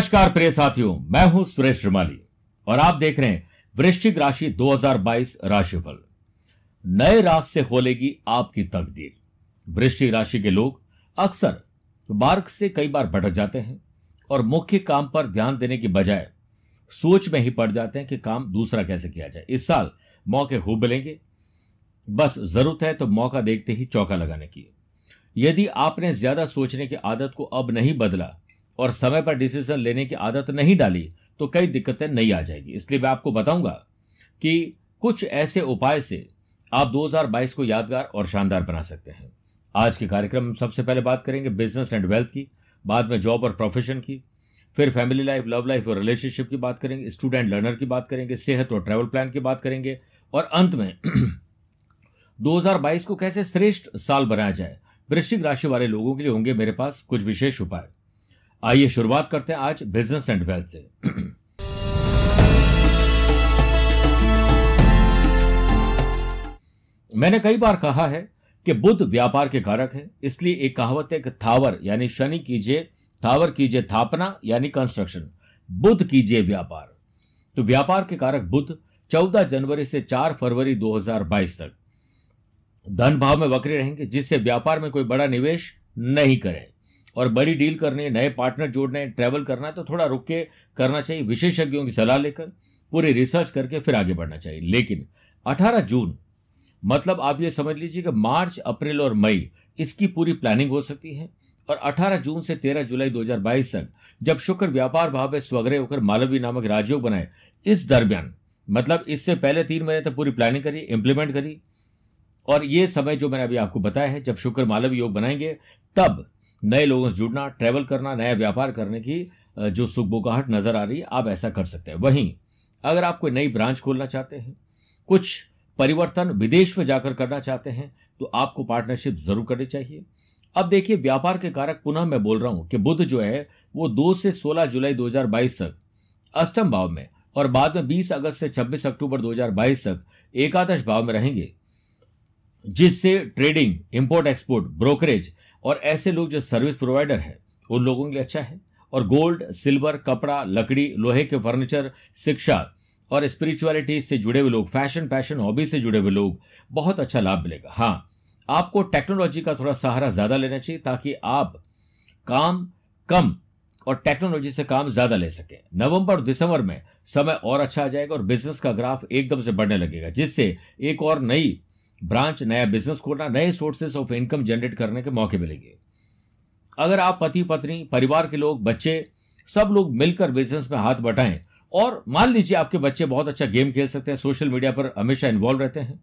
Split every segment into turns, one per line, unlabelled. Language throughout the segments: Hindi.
नमस्कार प्रिय साथियों, मैं हूँ सुरेश श्रीमाली और आप देख रहे हैं वृश्चिक राशि 2022 राशिफल। नए रास्ते खोलेगी आपकी तकदीर। वृश्चिक राशि के लोग अक्सर मार्ग से कई बार भटक जाते हैं और मुख्य काम पर ध्यान देने की बजाय सोच में ही पड़ जाते हैं कि काम दूसरा कैसे किया जाए। इस साल मौके खूब मिलेंगे। बस ज़रूरत है तो मौका देखते ही चौका लगाने की। यदि आपने ज़्यादा सोचने की आदत को अब नहीं बदला और समय पर डिसीज़न लेने की आदत नहीं डाली तो कई दिक्कतें नहीं आ जाएगी। इसलिए मैं आपको बताऊँगा कि कुछ ऐसे उपाय से आप 2022 को यादगार और शानदार बना सकते हैं। आज के कार्यक्रम में सबसे पहले बात करेंगे बिज़नेस एंड वेल्थ की, बाद में जॉब और प्रोफेशन की, फिर फैमिली लाइफ, लव लाइफ और रिलेशनशिप की बात करेंगे, स्टूडेंट लर्नर की बात करेंगे, सेहत और ट्रैवल प्लान की बात करेंगे, और अंत में 2022 को कैसे श्रेष्ठ साल बनाया जाए, वृश्चिक राशि वाले लोगों के लिए होंगे मेरे पास कुछ विशेष उपाय। आइए शुरुआत करते हैं आज बिज़नेस एंड वेल्थ से। मैंने कई बार कहा है कि बुद्ध व्यापार के कारक है, इसलिए एक कहावत है कि थावर, यानी शनि कीजिए, थावर कीजिए थापना, यानी कंस्ट्रक्शन बुद्ध कीजिए व्यापार। तो व्यापार के कारक बुद्ध 14 जनवरी से 4 फरवरी 2022 तक। धन भाव में वक्री रहेंगे, जिससे व्यापार में कोई बड़ा निवेश नहीं करें। और बड़ी डील करनी है नए पार्टनर जोड़ने, ट्रैवल करना है तो थोड़ा रुक के करना चाहिए, विशेषज्ञों की सलाह लेकर, पूरी रिसर्च करके फिर आगे बढ़ना चाहिए। लेकिन 18 जून मतलब आप ये समझ लीजिए कि मार्च, अप्रैल और मई, इसकी पूरी प्लानिंग हो सकती है। और 18 जून से 13 जुलाई 2022 तक, जब शुक्र व्यापार भाव में स्वग्रह होकर मालवी नामक राजयोग बनाए, इस दरमियान मतलब इससे पहले तीन महीने तक पूरी प्लानिंग करी इंप्लीमेंट करी, और ये समय जो मैंने अभी आपको बताया है, जब शुक्र मालवी योग बनाएँगे, तब नए लोगों से जुड़ना ट्रैवल करना, नया व्यापार करने की जो सुखबुगाहट नज़र आ रही है, आप ऐसा कर सकते हैं। वहीं, अगर आप कोई नई ब्रांच खोलना चाहते हैं, कुछ परिवर्तन विदेश में जाकर करना चाहते हैं तो आपको पार्टनरशिप ज़रूर करनी चाहिए। अब देखिए, व्यापार के कारक पुनः मैं बोल रहा हूँ कि बुद्ध जो है, वो 2 से 16 जुलाई 2022 तक, अष्टम भाव में, और बाद में 20 अगस्त से 26 अक्टूबर 2022 तक एकादश भाव में रहेंगे, जिससे ट्रेडिंग इंपोर्ट एक्सपोर्ट ब्रोकरेज और ऐसे लोग जो सर्विस प्रोवाइडर है, उन लोगों के लिए अच्छा है। और गोल्ड सिल्वर कपड़ा, लकड़ी, लोहे के फर्नीचर शिक्षा और स्पिरिचुअलिटी से जुड़े हुए लोग फ़ैशन पैशन हॉबी से जुड़े हुए लोग, बहुत अच्छा लाभ मिलेगा। हाँ आपको टेक्नोलॉजी का थोड़ा सहारा ज़्यादा लेना चाहिए ताकि आप काम कम और टेक्नोलॉजी से काम ज़्यादा ले सके। नवंबर और दिसंबर में समय और अच्छा आ जाएगा और बिज़नेस का ग्राफ एकदम से बढ़ने लगेगा, जिससे एक और नई ब्रांच, नया बिज़नेस खोलना, नए सोर्सेस ऑफ़ इनकम जनरेट करने के मौके मिलेंगे। अगर आप पति, पत्नी, परिवार के लोग, बच्चे, सब लोग मिलकर बिज़नेस में हाथ बटाएँ, और मान लीजिए आपके बच्चे बहुत अच्छा गेम खेल सकते हैं, सोशल मीडिया पर हमेशा इन्वॉल्व रहते हैं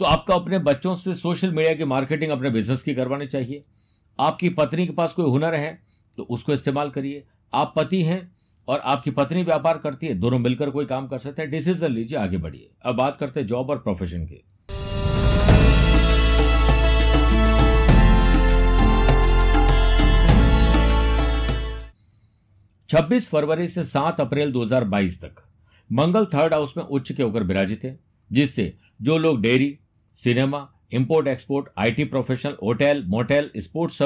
तो आपका अपने बच्चों से सोशल मीडिया की मार्केटिंग अपने बिज़नेस की करवानी चाहिए। आपकी पत्नी के पास कोई हुनर है तो उसको इस्तेमाल करिए। आप पति हैं और आपकी पत्नी व्यापार करती है, दोनों मिलकर कोई काम कर सकते हैं डिसीज़न लीजिए, आगे बढ़िए। अब बात करते हैं जॉब और प्रोफेशन की। 26 फरवरी से सात अप्रैल 2022 तक, मंगल थर्ड हाउस में उच्च के होकर विराजित है, जिससे जो लोग dairy, cinema import export IT professional hotel motel sports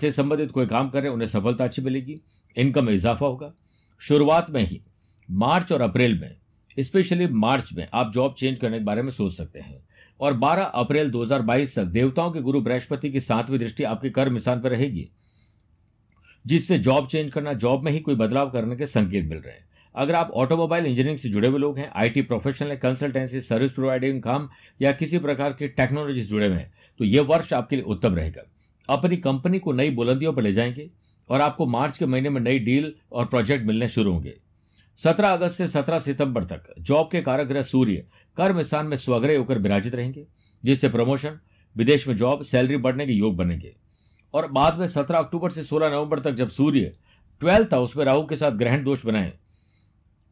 से संबंधित कोई काम कर रहे हैं, उन्हें सफलता अच्छी मिलेगी इनकम में इजाफा होगा। शुरुआत में ही, मार्च और अप्रैल में, स्पेशली मार्च में, आप जॉब चेंज करने के बारे में सोच सकते हैं। और 12 अप्रैल 2022 तक देवताओं के गुरु बृहस्पति की सातवीं दृष्टि आपके कर्म स्थान पर रहेगी, जिससे जॉब चेंज करना, जॉब में ही कोई बदलाव करने के संकेत मिल रहे हैं। अगर आप ऑटोमोबाइल इंजीनियरिंग से जुड़े हुए लोग हैं, आईटी प्रोफेशनल है, कंसल्टेंसी, सर्विस प्रोवाइडिंग, काम या किसी प्रकार के टेक्नोलॉजी से जुड़े हुए हैं तो यह वर्ष आपके लिए उत्तम रहेगा। अपनी कंपनी को नई बुलंदियों पर ले जाएँगे और आपको मार्च के महीने में नई डील और प्रोजेक्ट मिलने शुरू होंगे। सत्रह अगस्त से सत्रह सितंबर तक जॉब के कारक ग्रह सूर्य कर्म स्थान में स्वग्रह होकर विराजित रहेंगे, जिससे प्रमोशन, विदेश में जॉब, सैलरी बढ़ने के योग बनेंगे। और बाद में सत्रह अक्टूबर से सोलह नवंबर तक जब सूर्य ट्वेल्थ हाउस में राहु के साथ ग्रहण दोष बनाए,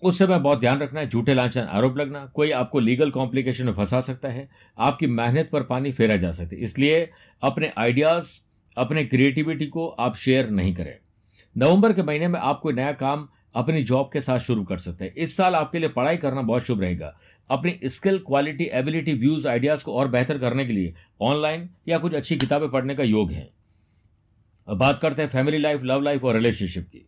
उस समय बहुत ध्यान रखना है, झूठे लांछन, आरोप लगना, कोई आपको लीगल कॉम्प्लिकेशन में फंसा सकता है, आपकी मेहनत पर पानी फेरा जा सकता है। इसलिए अपने आइडियाज़ अपने क्रिएटिविटी को आप शेयर नहीं करें। नवंबर के महीने में आप कोई नया काम अपनी जॉब के साथ शुरू कर सकते हैं। इस साल आपके लिए पढ़ाई करना बहुत शुभ रहेगा। अपनी skill quality ability views ideas को और बेहतर करने के लिए ऑनलाइन या कुछ अच्छी किताबें पढ़ने का योग है। अब बात करते हैं फैमिली लाइफ लव लाइफ और रिलेशनशिप की।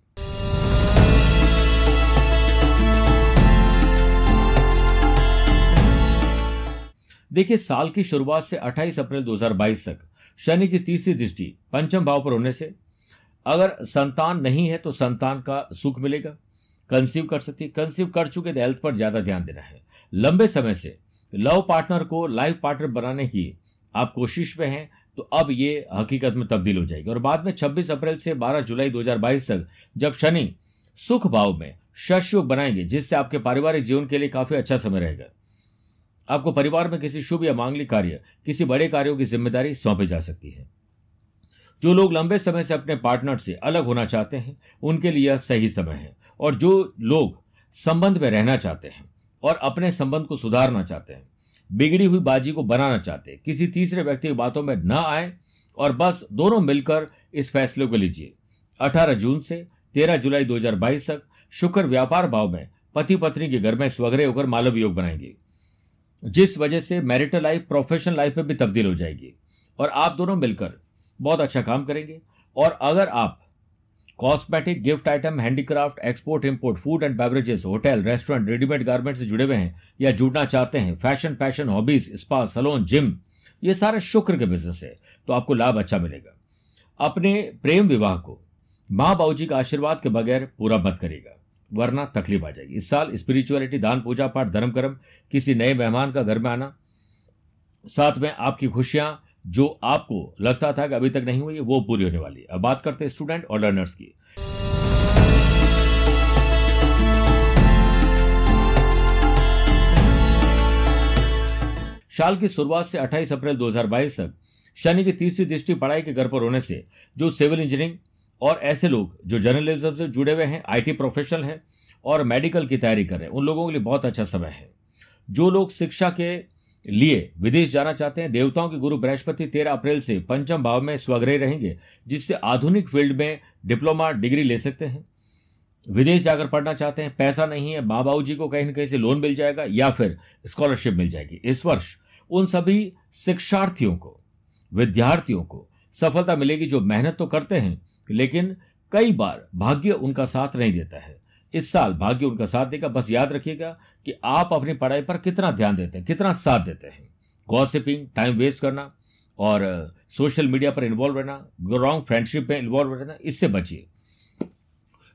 देखिए, साल की शुरुआत से 28 अप्रैल 2022 तक शनि की तीसरी दृष्टि पंचम भाव पर होने से, अगर संतान नहीं है तो संतान का सुख मिलेगा। कंसीव कर सकती है। कंसीव कर चुके तो हेल्थ पर ज़्यादा ध्यान देना है। लंबे समय से लव पार्टनर को लाइफ पार्टनर बनाने की आप कोशिश में हैं तो अब ये हकीकत में तब्दील हो जाएगी। और बाद में 26 अप्रैल से 12 जुलाई 2022 तक, जब शनि सुख भाव में शशयोग बनाएँगे, जिससे आपके पारिवारिक जीवन के लिए काफ़ी अच्छा समय रहेगा। आपको परिवार में किसी शुभ या मांगलिक कार्य, किसी बड़े कार्यों की ज़िम्मेदारी सौंपी जा सकती है। जो लोग लंबे समय से अपने पार्टनर से अलग होना चाहते हैं, उनके लिए सही समय है। और जो लोग संबंध में रहना चाहते हैं और अपने संबंध को सुधारना चाहते हैं, बिगड़ी हुई बाजी को बनाना चाहते हैं, किसी तीसरे व्यक्ति की बातों में न आए और बस दोनों मिलकर इस फैसले को लीजिए। 18 जून से 13 जुलाई 2022 तक शुक्र व्यापार भाव में पति पत्नी के घर में स्वग्रह होकर मालव योग बनाएँगे। जिस वजह से मैरिटल लाइफ प्रोफेशनल लाइफ में भी तब्दील हो जाएगी। और आप दोनों मिलकर बहुत अच्छा काम करेंगे। और अगर आप cosmetic gift item handicraft export import food and beverages hotel restaurant readymade garment से जुड़े हुए हैं या जुड़ना चाहते हैं fashion fashion hobbies spa salon gym ये सारे शुक्र के बिज़नेस है तो आपको लाभ अच्छा मिलेगा। अपने प्रेम विवाह को माँ बाबू जी का आशीर्वाद के बगैर पूरा मत करेगा वरना तकलीफ़ आ जाएगी। इस साल स्पिरिचुअलिटी दान, पूजा पाठ, धर्म, कर्म, किसी नए मेहमान का घर में आना, साथ में आपकी खुशियाँ, जो आपको लगता था कि अभी तक नहीं हुई, वो पूरी होने वाली है। अब बात करते हैं स्टूडेंट और लर्नर्स की। साल की शुरुआत से 28 अप्रैल 2022 तक, शनि की तीसरी दृष्टि पढ़ाई के घर पर होने से, जो सिविल इंजीनियरिंग और ऐसे लोग जो जर्नलिज्म से जुड़े हुए हैं आईटी प्रोफेशनल हैं और मेडिकल की तैयारी कर रहे हैं, उन लोगों के लिए बहुत अच्छा समय है। जो लोग शिक्षा के लिए विदेश जाना चाहते हैं, देवताओं के गुरु बृहस्पति तेरह अप्रैल से पंचम भाव में स्वग्रह रहेंगे, जिससे आधुनिक फ़ील्ड में डिप्लोमा, डिग्री ले सकते हैं। विदेश जाकर पढ़ना चाहते हैं, पैसा नहीं है माँ जी को कहीं ना कहीं से लोन मिल जाएगा या फिर स्कॉलरशिप मिल जाएगी। इस वर्ष उन सभी शिक्षार्थियों को, विद्यार्थियों को सफलता मिलेगी जो मेहनत तो करते हैं लेकिन कई बार भाग्य उनका साथ नहीं देता है। इस साल भाग्य उनका साथ देगा। बस याद रखिएगा कि आप अपनी पढ़ाई पर कितना ध्यान देते हैं, कितना साथ देते हैं। गॉसिपिंग टाइम वेस्ट करना और सोशल मीडिया पर इन्वॉल्व रहना रॉन्ग फ्रेंडशिप में इन्वॉल्व रहना, इससे बचिए।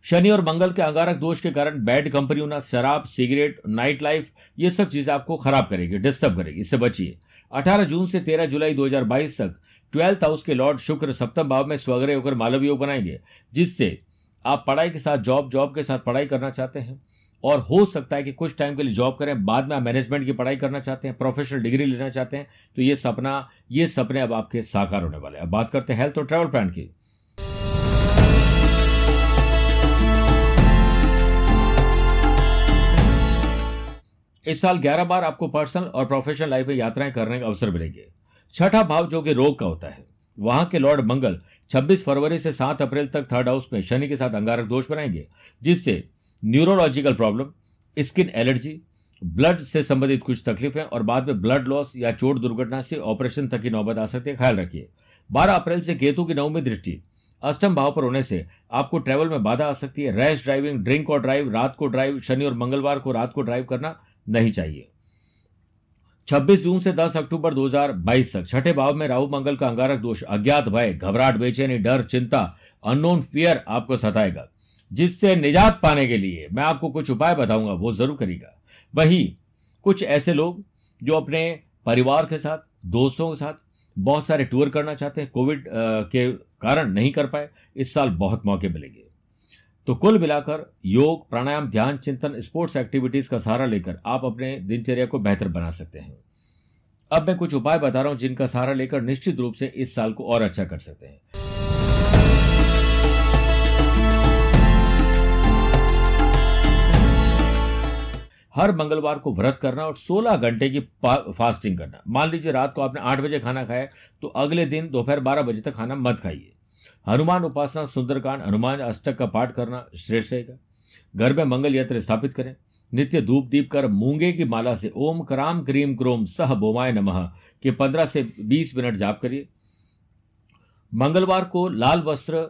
शनि और मंगल के अंगारक दोष के कारण बैड कंपनी होना, शराब सिगरेट नाइट लाइफ ये सब चीज़ें आपको खराब करेगी डिस्टर्ब करेगी, इससे बचिए। 18 जून से 13 जुलाई 2022 तक ट्वेल्थ हाउस के लॉर्ड शुक्र सप्तम भाव में स्वग्रह होकर मालव योग बनाएँगे, जिससे आप पढ़ाई के साथ, जॉब जॉब के साथ पढ़ाई करना चाहते हैं। और हो सकता है कि कुछ टाइम के लिए जॉब करें, बाद में आप मैनेजमेंट की पढ़ाई करना चाहते हैं प्रोफेशनल डिग्री लेना चाहते हैं तो ये सपना, ये सपने अब आपके साकार होने वाले हैं। अब बात करते हैं हेल्थ और ट्रैवल प्लान की। इस साल 11 बार आपको पर्सनल और प्रोफेशनल लाइफ में यात्राएँ करने का अवसर मिलेंगे। छठा भाव जो कि रोग का होता है। वहाँ के लॉर्ड मंगल 26 फरवरी से 7 अप्रैल तक थर्ड हाउस में शनि के साथ अंगारक दोष बनाएँगे, जिससे neurological problem, skin allergy, blood से संबंधित कुछ तकलीफें और बाद में ब्लड लॉस या चोट दुर्घटना से ऑपरेशन तक की नौबत आ सकती है। ख्याल रखिए। 12 अप्रैल से केतु की नवमी दृष्टि, अष्टम भाव पर होने से आपको ट्रेवल में बाधा आ सकती है। रैश ड्राइविंग ड्रिंक और ड्राइव रात को ड्राइव शनि और मंगलवार को रात को ड्राइव करना नहीं चाहिए। 26 जून से 10 अक्टूबर 2022 तक छठे भाव में राहु, मंगल का अंगारक दोष अज्ञात भय, घबराहट, बेचैनी, डर, चिंता अननोन फियर आपको सताएगा। जिससे निजात पाने के लिए मैं आपको कुछ उपाय बताऊँगा, वो ज़रूर करेगा वही कुछ ऐसे लोग जो अपने परिवार के साथ, दोस्तों के साथ बहुत सारे टूर करना चाहते हैं कोविड के कारण नहीं कर पाए, इस साल बहुत मौके मिलेंगे। तो कुल मिलाकर योग, प्राणायाम, ध्यान, चिंतन, स्पोर्ट्स एक्टिविटीज़ का सहारा लेकर आप अपने दिनचर्या को बेहतर बना सकते हैं। अब मैं कुछ उपाय बता रहा हूँ जिनका सहारा लेकर निश्चित रूप से इस साल को और अच्छा कर सकते हैं। हर मंगलवार को व्रत करना और 16 घंटे की फास्टिंग करना। मान लीजिए रात को आपने 8 बजे खाना खाया तो अगले दिन दोपहर 12 बजे तक खाना मत खाइए। हनुमान उपासना, सुंदरकांड, हनुमान अष्टक का पाठ करना श्रेष्ठ रहेगा घर में मंगल यंत्र स्थापित करें। नित्य धूप दीप कर मूँगे की माला से ओम कराम क्रीम क्रोम सह बोमाय नमः के पंद्रह से बीस मिनट जाप करिए। मंगलवार को लाल वस्त्र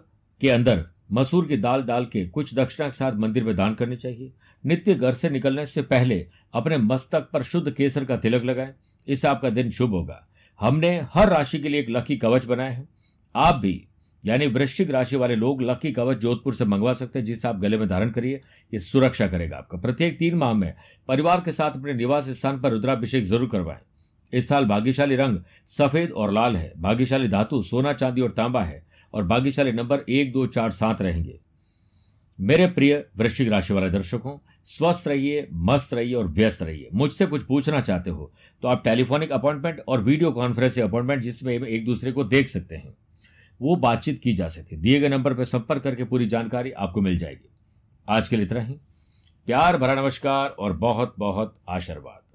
के अंदर मसूर की दाल डाल के कुछ दक्षिणा के साथ मंदिर में दान करनी चाहिए। नित्य घर से निकलने से पहले अपने मस्तक पर शुद्ध केसर का तिलक लगाएँ। इससे आपका दिन शुभ होगा। हमने हर राशि के लिए एक लकी कवच बनाया है। आप भी यानी वृश्चिक राशि वाले लोग लकी कवच जोधपुर से मंगवा सकते हैं, जिसे आप गले में धारण करिए, ये सुरक्षा करेगा आपका। प्रत्येक तीन माह में परिवार के साथ अपने निवास स्थान पर रुद्राभिषेक ज़रूर करवाएँ। इस साल भाग्यशाली रंग सफ़ेद और लाल है। भाग्यशाली धातु सोना, चांदी और तांबा है और भाग्यशाली नंबर एक, दो, चार, सात रहेंगे। मेरे प्रिय वृश्चिक राशि वाले दर्शकों, स्वस्थ रहिए, मस्त रहिए और व्यस्त रहिए। मुझसे कुछ पूछना चाहते हो तो आप टेलीफोनिक अपॉइंटमेंट और वीडियो कॉन्फ्रेंसिंग अपॉइंटमेंट जिसमें एक दूसरे को देख सकते हैं। वो बातचीत की जा सकती दिए गए नंबर पर संपर्क करके पूरी जानकारी आपको मिल जाएगी। आज के लिए इतना ही। प्यार, भरा नमस्कार और बहुत बहुत आशीर्वाद।